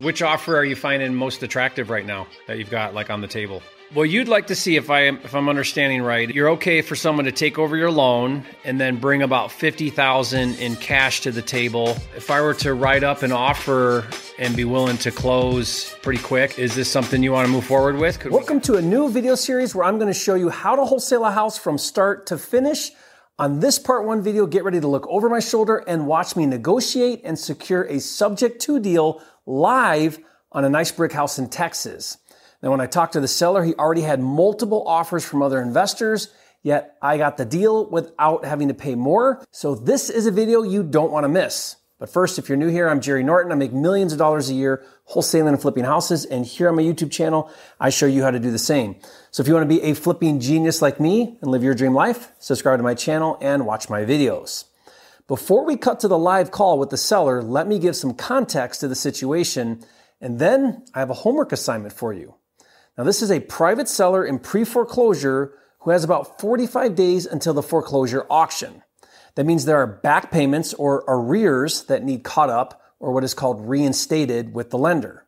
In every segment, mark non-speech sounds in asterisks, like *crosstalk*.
Which offer are you finding most attractive right now that you've got like on the table? Well, you'd like to see if I am if I'm understanding right, you're okay for someone to take over your loan and then bring about 50,000 in cash to the table. If I were to write up an offer and be willing to close pretty quick, is this something you want to move forward with? Could Welcome we- to a new video series where I'm going to show you how to wholesale a house from start to finish. On this part one video, get ready to look over my shoulder and watch me negotiate and secure a subject to deal live on a nice brick house in Texas. Now, when I talked to the seller, he already had multiple offers from other investors, yet I got the deal without having to pay more. So this is a video you don't want to miss. But first, if you're new here, I'm Jerry Norton. I make millions of dollars a year wholesaling and flipping houses. And here on my YouTube channel, I show you how to do the same. So if you want to be a flipping genius like me and live your dream life, subscribe to my channel and watch my videos. Before we cut to the live call with the seller, let me give some context to the situation. And then I have a homework assignment for you. Now, this is a private seller in pre foreclosure who has about 45 days until the foreclosure auction. That means there are back payments or arrears that need caught up or what is called reinstated with the lender.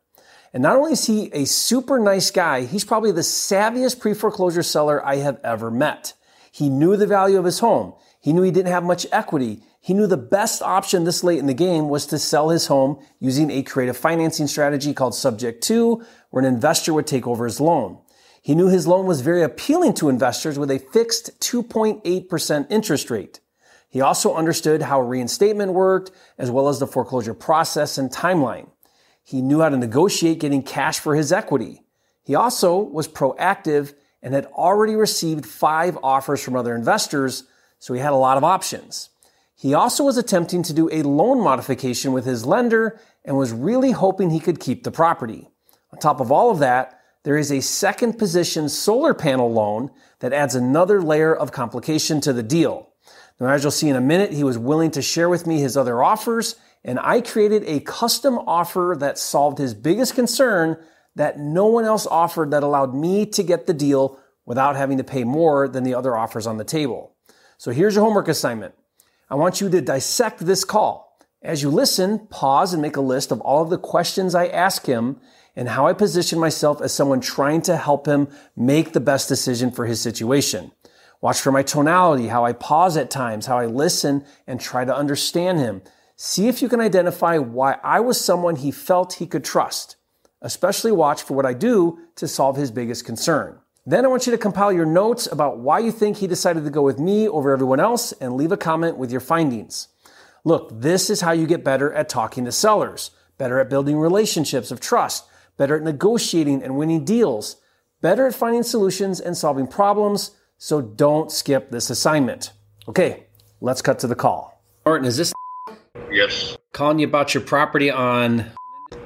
And not only is he a super nice guy, he's probably the savviest pre foreclosure seller I have ever met. He knew the value of his home. He knew he didn't have much equity. He knew the best option this late in the game was to sell his home using a creative financing strategy called Subject To, where an investor would take over his loan. He knew his loan was very appealing to investors with a fixed 2.8% interest rate. He also understood how reinstatement worked, as well as the foreclosure process and timeline. He knew how to negotiate getting cash for his equity. He also was proactive and had already received five offers from other investors, so he had a lot of options. He also was attempting to do a loan modification with his lender and was really hoping he could keep the property. On top of all of that, there is a second position solar panel loan that adds another layer of complication to the deal. Now, as you'll see in a minute, he was willing to share with me his other offers, and I created a custom offer that solved his biggest concern that no one else offered that allowed me to get the deal without having to pay more than the other offers on the table. So here's your homework assignment. I want you to dissect this call. As you listen, pause and make a list of all of the questions I ask him and how I position myself as someone trying to help him make the best decision for his situation. Watch for my tonality, how I pause at times, how I listen and try to understand him. See if you can identify why I was someone he felt he could trust. Especially watch for what I do to solve his biggest concern. Then I want you to compile your notes about why you think he decided to go with me over everyone else and leave a comment with your findings. Look, this is how you get better at talking to sellers, better at building relationships of trust, better at negotiating and winning deals, better at finding solutions and solving problems. So don't skip this assignment. Okay, let's cut to the call. Martin, is this? Yes. Calling you about your property on.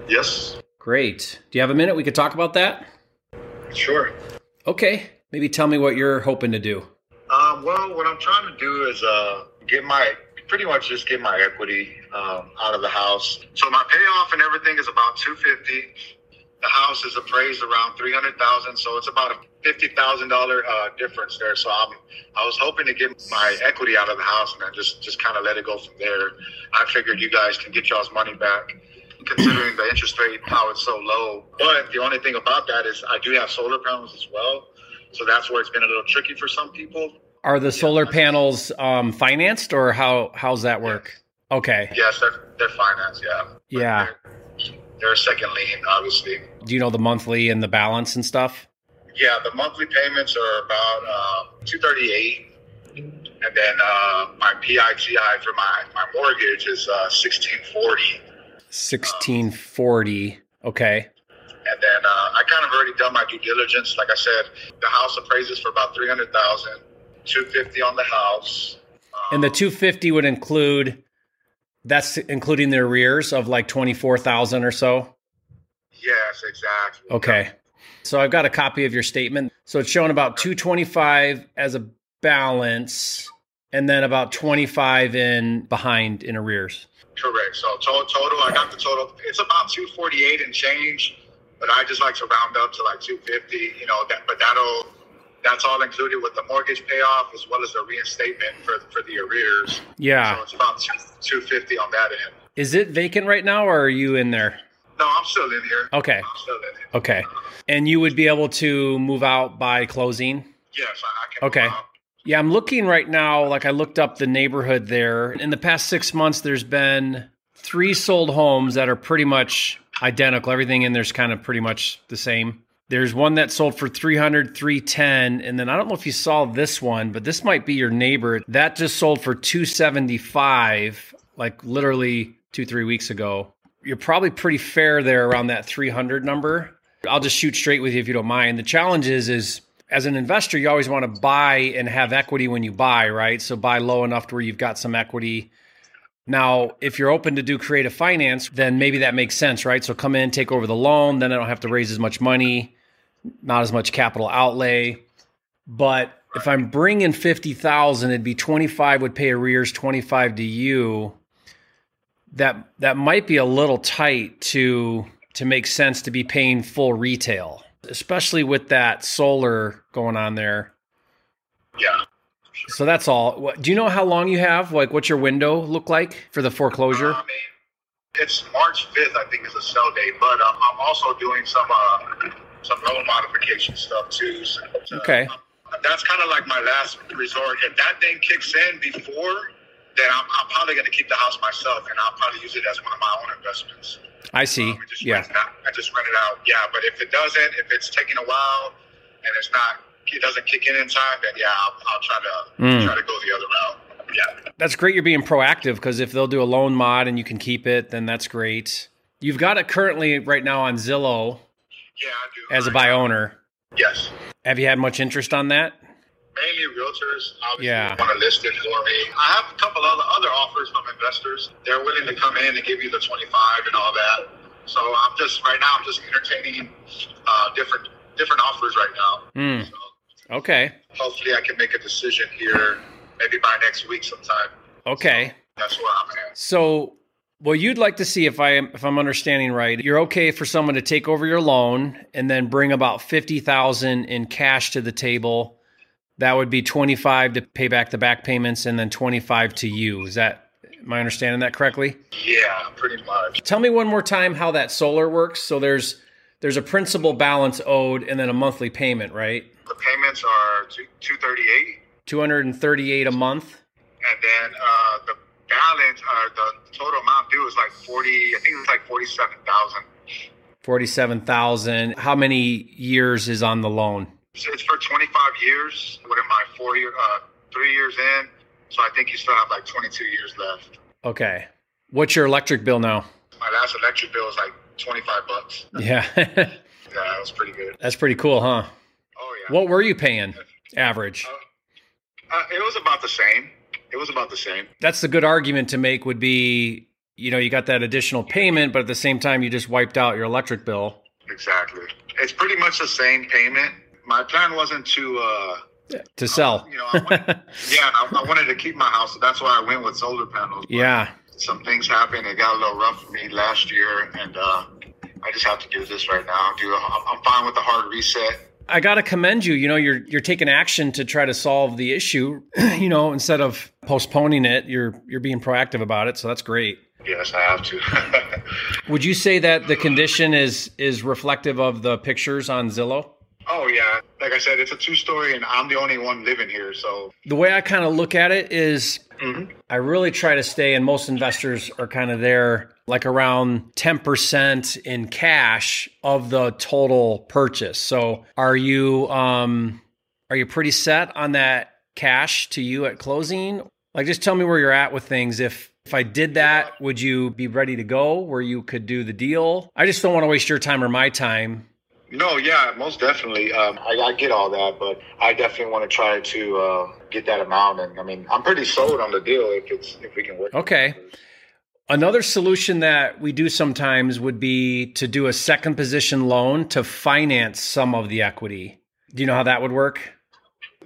Yes. Great. Do you have a minute we could talk about that? Sure. Okay, maybe tell me what you're hoping to do. Um, well, what I'm trying to do is uh, get my pretty much just get my equity um, out of the house. So my payoff and everything is about 250. The house is appraised around 300,000, so it's about a fifty thousand uh, dollar difference there. So I'm I was hoping to get my equity out of the house and then just just kind of let it go from there. I figured you guys can get y'all's money back considering the interest rate how it's so low. But the only thing about that is I do have solar panels as well, so that's where it's been a little tricky for some people. Are the solar panels um, financed, or how how's that work? Okay. Yes, they're they're financed. Yeah. Yeah. They're, they're, a second lien, obviously. Do you know the monthly and the balance and stuff? Yeah, the monthly payments are about uh, two thirty eight. And then uh, my PITI for my, my mortgage is uh, sixteen forty 1640. Okay. And then uh, I kind of already done my due diligence. Like I said, the house appraises for about 300,000, 250 on the house. And the 250 would include that's including the arrears of like 24,000 or so. Yes, exactly. Okay. So I've got a copy of your statement. So it's showing about 225 as a balance and then about 25 in behind in arrears. Correct. So total, total, I got the total. It's about 248 and change, but I just like to round up to like 250. You know, that, but that'll that's all included with the mortgage payoff as well as the reinstatement for for the arrears. Yeah. So it's about 250 on that end. Is it vacant right now, or are you in there? No, I'm still in here. Okay. I'm still in here. Okay. And you would be able to move out by closing? Yes, I, I can. Okay. Yeah, I'm looking right now. Like I looked up the neighborhood there. In the past six months, there's been three sold homes that are pretty much identical. Everything in there's kind of pretty much the same. There's one that sold for 300, 310, and then I don't know if you saw this one, but this might be your neighbor. That just sold for 275, like literally two, three weeks ago. You're probably pretty fair there around that 300 number. I'll just shoot straight with you if you don't mind. The challenge is, is as an investor, you always want to buy and have equity when you buy, right? So buy low enough to where you've got some equity. Now, if you're open to do creative finance, then maybe that makes sense, right? So come in, take over the loan, then I don't have to raise as much money, not as much capital outlay. But if I'm bringing 50,000, it'd be 25 would pay arrears, 25 to you. That that might be a little tight to to make sense to be paying full retail, especially with that solar going on there. Yeah. So that's all. Do you know how long you have? Like, what's your window look like for the foreclosure? Mean, it's March 5th, I think, is the sell date, but um, I'm also doing some uh, some loan modification stuff too. So, so, Okay. um, that's kind of like my last resort. If that thing kicks in before, then I'm, I'm probably going to keep the house myself, and I'll probably use it as one of my own investments. I see. Um, just Yeah. I just rent it out. Yeah, but if it doesn't, if it's taking a while and it's not, it doesn't kick in in time, then yeah, I'll, I'll try to Mm. try to go the other route. Yeah. That's great. You're being proactive because if they'll do a loan mod and you can keep it, then that's great. You've got it currently right now on Zillow Yeah, I do. as a buy owner. Yes. Have you had much interest on that? Mainly realtors, obviously, Yeah. want to list it for me. I have a couple other other offers from investors. They're willing to come in and give you the 25 and all that. So I'm just right now. I'm just entertaining uh, different different offers right now. Hmm. So Okay. hopefully, I can make a decision here maybe by next week sometime. Okay. That's where I'm at. So, what you'd like to see, if I am, if I'm understanding right, you're okay for someone to take over your loan and then bring about fifty thousand in cash to the table. That would be twenty five to pay back the back payments, and then twenty five to you. Is that am I understanding that correctly? Yeah, pretty much. Tell me one more time how that solar works. So there's there's a principal balance owed and then a monthly payment, right? The payments are two two thirty eight, Two hundred and thirty eight a month. and then uh, the balance, uh, the total amount due is like forty. I think it's like forty seven thousand. Forty seven thousand. How many years is on the loan? So it's for 25 years. What am I, four year, uh, three years in? So I think you still have like 22 years left. Okay. What's your electric bill now? My last electric bill was like 25 bucks. Yeah. *laughs* Yeah, that was pretty good. That's pretty cool, huh? Oh yeah. What were you paying average? Uh, it was about the same. It was about the same. That's the good argument to make would be, you know, you got that additional payment, but at the same time you just wiped out your electric bill. Exactly. It's pretty much the same payment. My plan wasn't to, uh, To sell. you know, I wanted, *laughs* yeah, I, I wanted to keep my house. So that's why I went with solar panels. Yeah. Some things happened. It got a little rough for me last year, and uh, I just have to do this right now. Do I'm, I'm fine with the hard reset. I got to commend you. You know, you're you're taking action to try to solve the issue, *clears throat* you know, instead of postponing it, you're you're being proactive about it, so that's great. Yes, I have to. *laughs* Would you say that the condition is is reflective of the pictures on Zillow? Oh yeah, like I said, it's a two story, and I'm the only one living here. So The way I kind of look at it is I really try to stay, and most investors are kind of there, like around 10% in cash of the total purchase. So are you um are you pretty set on that cash to you at closing? Like just tell me where you're at with things. If if I did that, would you be ready to go where you could do the deal? I just don't want to waste your time or my time. No, yeah, most definitely. Um, I, I get all that, but I definitely want to try to uh, get that amount. And I mean, I'm pretty sold on the deal if it's if we can work. Okay. Another solution that we do sometimes would be to do a second position loan to finance some of the equity. Do you know how that would work?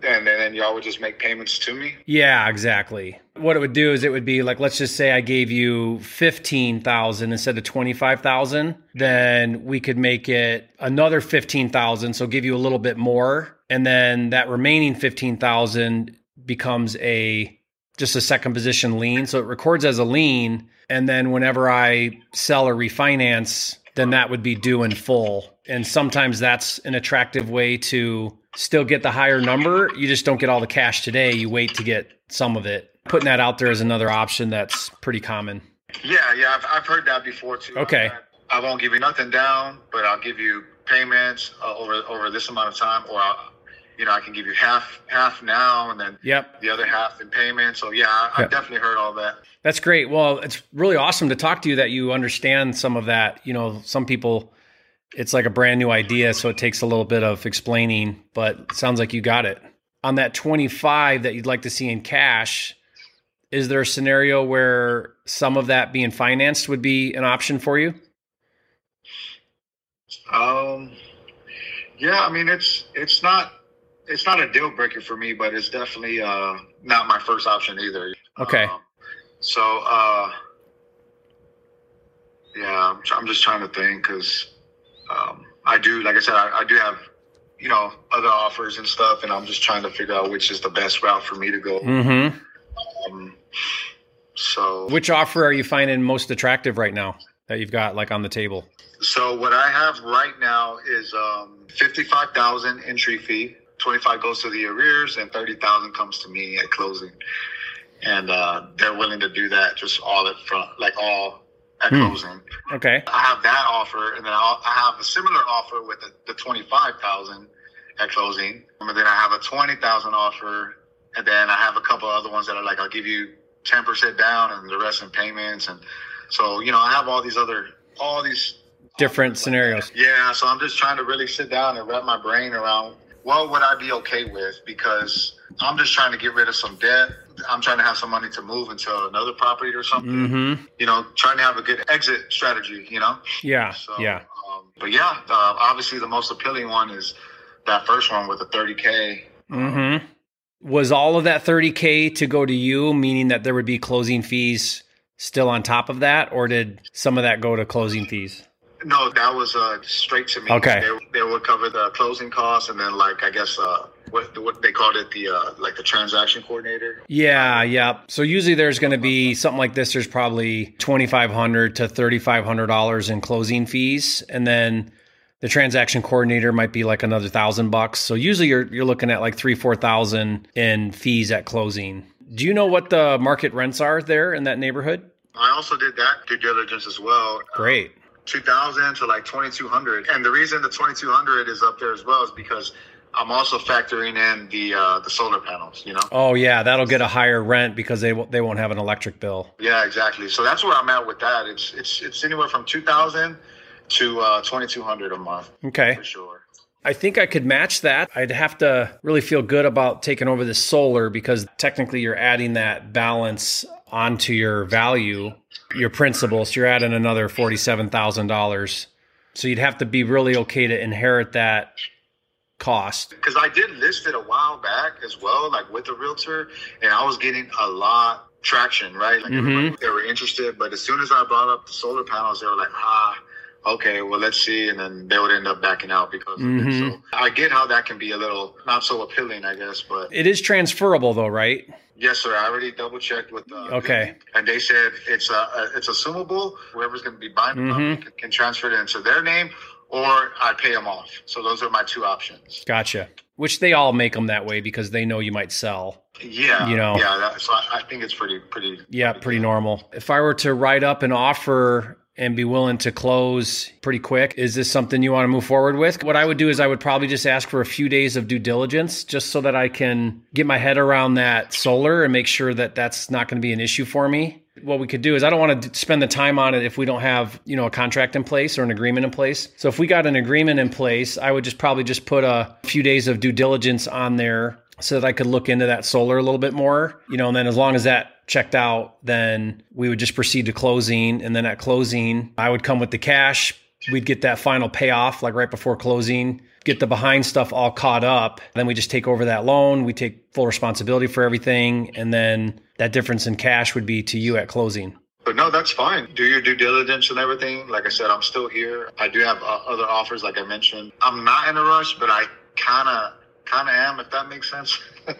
And then, then y'all would just make payments to me. Yeah, exactly. What it would do is it would be like let's just say I gave you 15,000 instead of 25,000, then we could make it another 15,000, so give you a little bit more and then that remaining 15,000 becomes a just a second position lien, so it records as a lien and then whenever I sell or refinance then that would be due in full. And sometimes that's an attractive way to still get the higher number. You just don't get all the cash today. You wait to get some of it. Putting that out there is another option that's pretty common. Yeah, yeah, I've, I've heard that before too. Okay. I, I won't give you nothing down, but I'll give you payments uh, over over this amount of time, or I'll, you know, I can give you half half now, and then Yep. the other half in payment. So yeah, I, Yeah. I've definitely heard all that. That's great. Well, it's really awesome to talk to you that you understand some of that. You know, some people, it's like a brand new idea, so it takes a little bit of explaining, but sounds like you got it. On that 25 that you'd like to see in cash, is there a scenario where some of that being financed would be an option for you? Um, yeah, I mean it's it's not it's not a deal breaker for me, but it's definitely uh not my first option either. Okay. Um, so uh, yeah, I'm, I'm just trying to think because um, I do, like I said, I, I do have you know other offers and stuff, and I'm just trying to figure out which is the best route for me to go. Mm-hmm. Um, so Which offer are you finding most attractive right now that you've got like on the table? So what I have right now is um, fifty-five thousand entry fee. Twenty-five goes to the arrears, and thirty thousand comes to me at closing. And uh, they're willing to do that just all at front, like all at Hmm. closing. Okay. I have that offer, and then I'll, I have a similar offer with the, the twenty-five thousand at closing. And then I have a twenty thousand offer, and then I have a couple other ones that are like I'll give you ten percent down and the rest in payments. And so you know I have all these other all these Different scenarios. yeah, so I'm just trying to really sit down and wrap my brain around what would I be okay with because I'm just trying to get rid of some debt. I'm trying to have some money to move into another property or something. Mm-hmm. You know, trying to have a good exit strategy. You know. Yeah. So, Yeah. Um, but yeah, uh, obviously the most appealing one is that first one with the 30k. Mm-hmm. Was all of that 30K to go to you, meaning that there would be closing fees still on top of that, or did some of that go to closing fees? No, that was uh, straight to me. Okay. They, they would cover the closing costs and then like I guess uh, what what they called it the uh, like the transaction coordinator. Yeah, yeah. So usually there's going to be something like this. There's probably twenty five hundred to thirty five hundred dollars in closing fees, and then the transaction coordinator might be like another thousand bucks. So usually you're you're looking at like three four thousand in fees at closing. Do you know what the market rents are there in that neighborhood? I also did that due diligence as well. Great. 2000 to like 2200 and the reason the 2200 is up there as well is because i'm also factoring in the uh the solar panels you know Oh yeah, that'll get a higher rent because they won't- they won't have an electric bill. yeah exactly so that's where i'm at with that it's it's it's anywhere from 2000 to uh 2200 a month Okay. for sure I think I could match that. I'd have to really feel good about taking over the solar because technically you're adding that balance onto your value, your principal. So you're adding another $47,000. So you'd have to be really okay to inherit that cost. because i did list it a while back as well like with a realtor and i was getting a lot traction right like everybody, they were interested but as soon as i brought up the solar panels they were like ah okay well let's see and then they would end up backing out because of it Mhm. so i get how that can be a little not so appealing i guess but It is transferable though, right? yes sir i already double checked with the Okay. and they said it's a, it's assumable whoever's going to be buying the Mhm. property can, transfer it into their name or i pay them off so those are my two options Gotcha. Which they all make them that way because they know you might sell. Yeah, You know. yeah. That, so I, I think it's pretty, pretty. Yeah, pretty normal. If I were to write up an offer and be willing to close pretty quick, is this something you want to move forward with? What I would do is I would probably just ask for a few days of due diligence just so that I can get my head around that solar and make sure that that's not going to be an issue for me. What we could do is I don't want to spend the time on it if we don't have, you know, a contract in place or an agreement in place. So if we got an agreement in place, I would just probably just put a few days of due diligence on there so that I could look into that solar a little bit more, you know, and then as long as that checked out, then we would just proceed to closing. And then at closing, I would come with the cash. We'd get that final payoff like right before closing, get the behind stuff all caught up. Then we just take over that loan. We take full responsibility for everything. And then that difference in cash would be to you at closing. But no, that's fine. Do your due diligence and everything. Like I said, I'm still here. I do have uh, other offers, like I mentioned. I'm not in a rush, but I kind of, kind of am, if that makes sense. *laughs*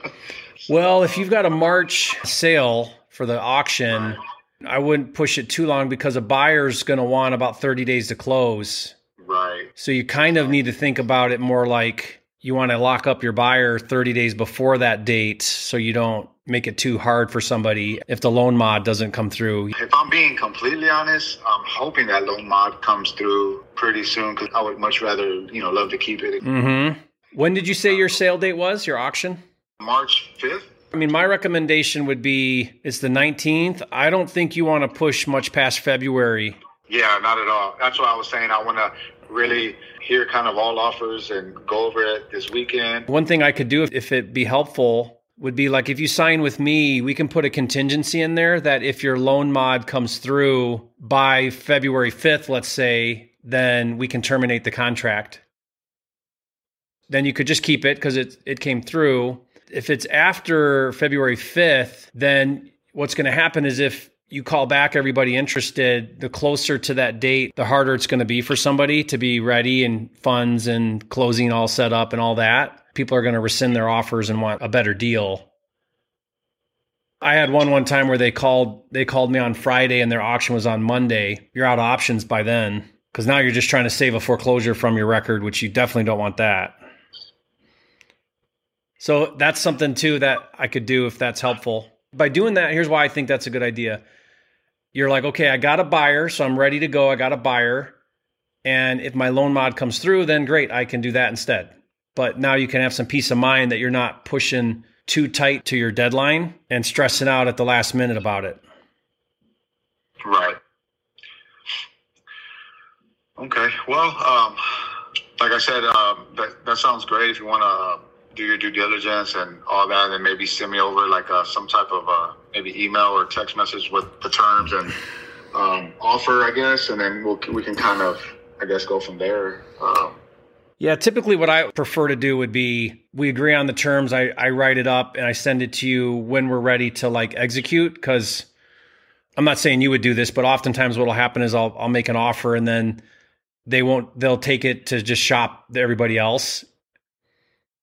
Well, if you've got a March sale for the auction, I wouldn't push it too long because a buyer's going to want about 30 days to close. Right. So you kind of need to think about it more like you want to lock up your buyer 30 days before that date so you don't make it too hard for somebody if the loan mod doesn't come through. If I'm being completely honest, I'm hoping that loan mod comes through pretty soon because I would much rather, you know, love to keep it. Mm-hmm. When did you say your sale date was, your auction? March 5th. I mean, my recommendation would be it's the 19th. I don't think you want to push much past February. Yeah, not at all. That's what I was saying. I want to really hear kind of all offers and go over it this weekend. One thing I could do if, if it be helpful would be like if you sign with me, we can put a contingency in there that if your loan mod comes through by February 5th, let's say, then we can terminate the contract. Then you could just keep it because it it came through. If it's after February 5th, then what's going to happen is if you call back everybody interested, the closer to that date, the harder it's going to be for somebody to be ready and funds and closing all set up and all that. People are going to rescind their offers and want a better deal. I had one one time where they called they called me on Friday and their auction was on Monday. You're out of options by then because now you're just trying to save a foreclosure from your record, which you definitely don't want that. So that's something too that I could do if that's helpful. By doing that, here's why I think that's a good idea you're like, okay, I got a buyer, so I'm ready to go. I got a buyer. And if my loan mod comes through, then great, I can do that instead. But now you can have some peace of mind that you're not pushing too tight to your deadline and stressing out at the last minute about it. Right. Okay. Well, um, like I said, um, that, that sounds great. If you want to do your due diligence and all that, and maybe send me over like uh, some type of uh, maybe email or text message with the terms and um, offer, I guess, and then we'll, we can kind of, I guess, go from there. Um, yeah, typically what I prefer to do would be we agree on the terms. I, I write it up and I send it to you when we're ready to like execute. Because I'm not saying you would do this, but oftentimes what'll happen is I'll I'll make an offer and then they won't they'll take it to just shop everybody else.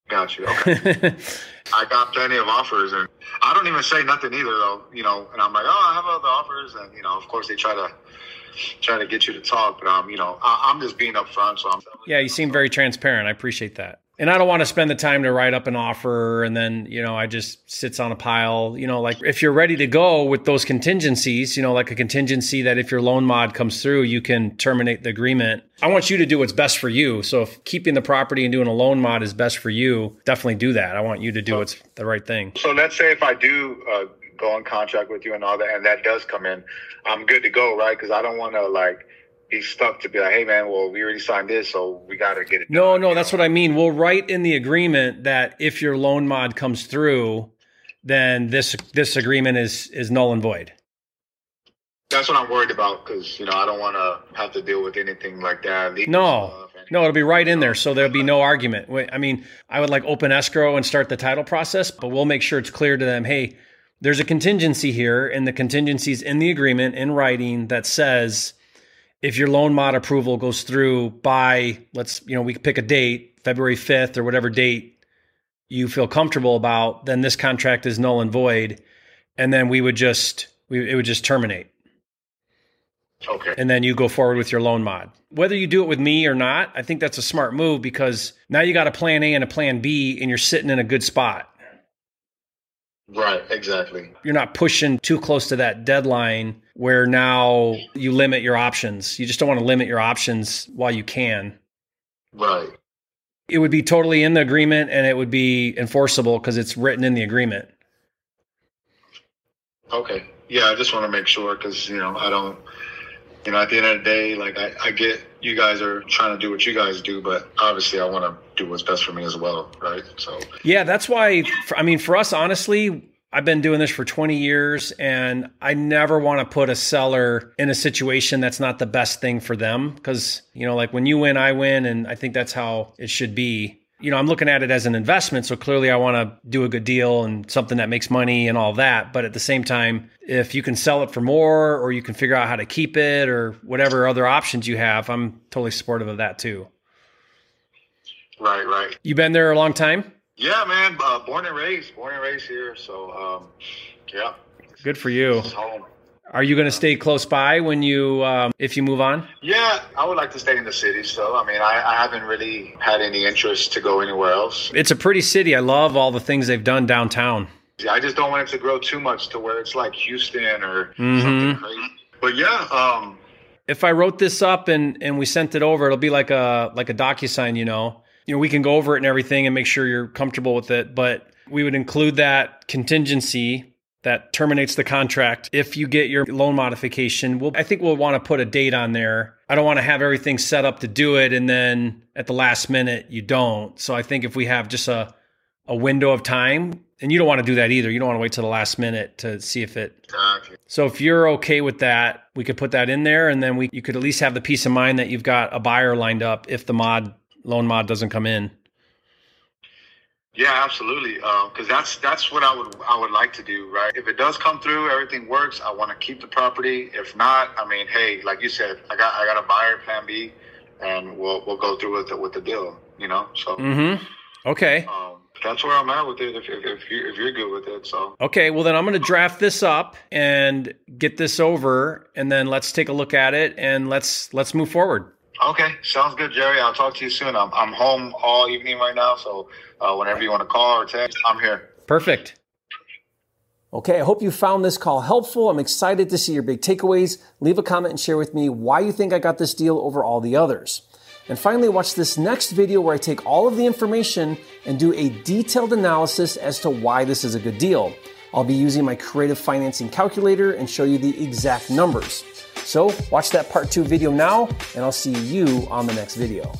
Got you. Okay. *laughs* I got plenty of offers, and I don't even say nothing either, though. You know, and I'm like, oh, I have other offers, and you know, of course, they try to try to get you to talk, but um, you know, I, am just being upfront. So I'm. Yeah, you seem very transparent. I appreciate that and I don't want to spend the time to write up an offer and then, you know, I just sits on a pile, you know, like if you're ready to go with those contingencies, you know, like a contingency that if your loan mod comes through, you can terminate the agreement. I want you to do what's best for you. So if keeping the property and doing a loan mod is best for you, definitely do that. I want you to do what's the right thing. So let's say if I do uh, go on contract with you and all that, and that does come in, I'm good to go, right? Because I don't want to like, be stuck to be like, hey man, well we already signed this, so we got to get it. No, done, no, that's know? what I mean. We'll write in the agreement that if your loan mod comes through, then this this agreement is is null and void. That's what I'm worried about because you know I don't want to have to deal with anything like that. No, no, it'll be right in there, so there'll be no argument. I mean, I would like open escrow and start the title process, but we'll make sure it's clear to them. Hey, there's a contingency here, and the contingencies in the agreement in writing that says if your loan mod approval goes through by let's you know we pick a date february 5th or whatever date you feel comfortable about then this contract is null and void and then we would just we, it would just terminate. Okay. And then you go forward with your loan mod. Whether you do it with me or not i think that's a smart move because now you got a plan a and a plan b and you're sitting in a good spot Right, exactly. You're not pushing too close to that deadline where now you limit your options. You just don't want to limit your options while you can. Right. It would be totally in the agreement and it would be enforceable because it's written in the agreement. Okay. Yeah, I just want to make sure because, you know, I don't, you know, at the end of the day, like I, I get you guys are trying to do what you guys do, but obviously I want to do what's best for me as well, right? So yeah, that's why. I mean, for us, honestly, I've been doing this for 20 years, and I never want to put a seller in a situation that's not the best thing for them because you know, like when you win, I win, and I think that's how it should be you know, I'm looking at it as an investment. So clearly I want to do a good deal and something that makes money and all that. But at the same time, if you can sell it for more or you can figure out how to keep it or whatever other options you have, I'm totally supportive of that too. Right, right. You've been there a long time? Yeah, man. Uh, born and raised, born and raised here. So, um, yeah. Good for you. Home. Are you going to stay close by when you, um, if you move on? Yeah, I would like to stay in the city So, I mean, I, I haven't really had any interest to go anywhere else. It's a pretty city. I love all the things they've done downtown. I just don't want it to grow too much to where it's like Houston or mm-hmm. something crazy. But yeah, um, if I wrote this up and and we sent it over, it'll be like a like a DocuSign, you know. You know, we can go over it and everything and make sure you're comfortable with it, but we would include that contingency that terminates the contract if you get your loan modification. We'll, I think we'll want to put a date on there. I don't want to have everything set up to do it and then at the last minute you don't. So I think if we have just a a window of time, and you don't want to do that either. You don't want to wait till the last minute to see if it. Exactly. So if you're okay with that, we could put that in there, and then we you could at least have the peace of mind that you've got a buyer lined up if the mod loan mod doesn't come in. Yeah, absolutely. Because um, that's that's what I would I would like to do. Right. If it does come through, everything works. I want to keep the property. If not, I mean, hey, like you said, I got I got a buyer plan B, and we'll we'll go through with the, with the deal. You know. So. Mm-hmm. Okay. Um, that's where I'm at with it. If, if, if, you, if you're good with it, so okay. Well, then I'm going to draft this up and get this over, and then let's take a look at it and let's let's move forward. Okay, sounds good, Jerry. I'll talk to you soon. I'm I'm home all evening right now, so uh, whenever you want to call or text, I'm here. Perfect. Okay, I hope you found this call helpful. I'm excited to see your big takeaways. Leave a comment and share with me why you think I got this deal over all the others. And finally, watch this next video where I take all of the information and do a detailed analysis as to why this is a good deal. I'll be using my creative financing calculator and show you the exact numbers. So watch that part two video now, and I'll see you on the next video.